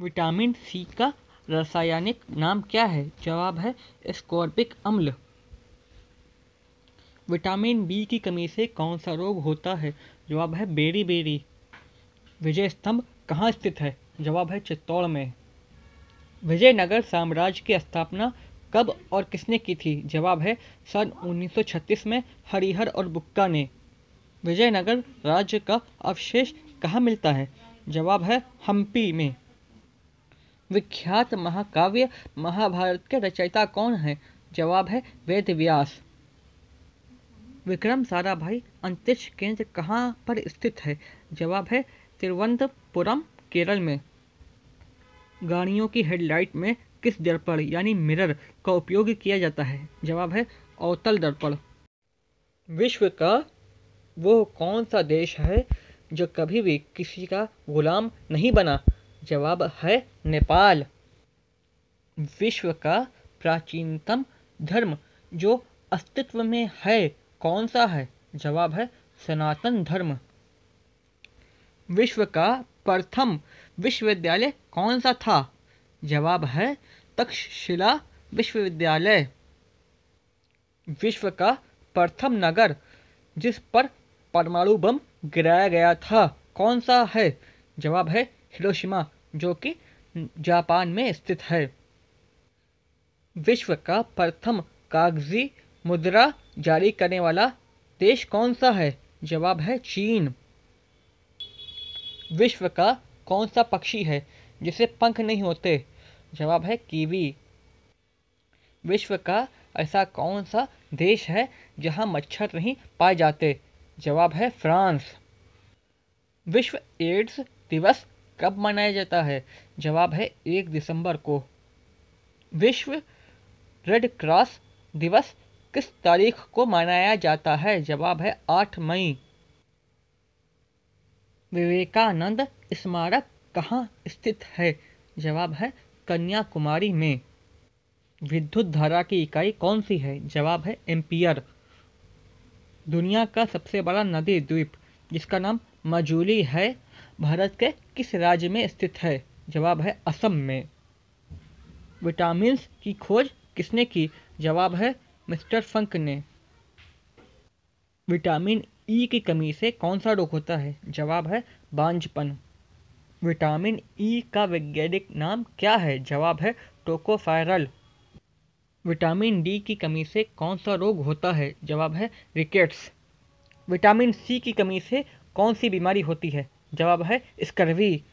Vitamin C का रासायनिक नाम क्या है? जवाब है स्कॉर्पिक अम्ल। विटामिन बी की कमी से कौन सा रोग होता है? जवाब है बेरी बेरी। विजय स्तंभ कहाँ स्थित है? जवाब है चित्तौड़ में। विजयनगर साम्राज्य की स्थापना कब और किसने की थी? जवाब है सन 1936 में हरिहर और बुक्का ने। विजयनगर राज्य का अवशेष कहाँ मिलता है? जवाब है हम्पी में। विख्यात महाकाव्य महाभारत के रचयिता कौन है? जवाब है वेद व्यास। विक्रम साराभाई, अंतरिक्ष केंद्र कहाँ पर स्थित है? जवाब है तिरुवनंतपुरम, केरल में। गाड़ियों की हेडलाइट में किस दर्पण, यानी मिरर, का उपयोग किया जाता है? जवाब है अवतल दर्पण। विश्व का वो कौन सा देश है जो कभी भी किसी का गुलाम नहीं बना? जवाब है नेपाल। विश्व का प्राचीनतम धर्म जो अस्तित्व में है, कौन सा है? जवाब है सनातन धर्म। विश्व का प्रथम विश्वविद्यालय कौन सा था? जवाब है तक्षशिला विश्वविद्यालय। विश्व का प्रथम नगर जिस पर परमाणु बम गिराया गया था, कौन सा है? जवाब है हिरोशिमा। जो कि जापान में स्थित है। विश्व का प्रथम कागज़ी मुद्रा जारी करने वाला देश कौन सा है? जवाब है चीन। विश्व का कौन सा पक्षी है जिसे पंख नहीं होते? जवाब है कीवी। विश्व का ऐसा कौन सा देश है जहाँ मच्छर नहीं पाए जाते? जवाब है फ्रांस। विश्व एड्स दिवस कब मनाया जाता है? जवाब है एक दिसंबर को। विश्व रेड क्रॉस दिवस किस तारीख को मनाया जाता है? जवाब है आठ मई। विवेकानंद स्मारक कहाँ स्थित है? जवाब है कन्याकुमारी में। विद्युत धारा की इकाई कौन सी है? जवाब है एम्पियर। दुनिया का सबसे बड़ा नदी द्वीप, जिसका नाम मजूली है। भारत के किस राज्य में स्थित है? जवाब है असम में। विटामिन की खोज किसने की? जवाब है मिस्टर फंक ने। विटामिन ई e की कमी से कौन सा रोग होता है? जवाब है बांझपन। विटामिन ई e का वैज्ञानिक नाम क्या है? जवाब है टोकोफायरल। विटामिन डी की कमी से कौन सा रोग होता है? जवाब है रिकेट्स। विटामिन सी की कमी से कौन सी बीमारी होती है? जवाब है स्कर्वी।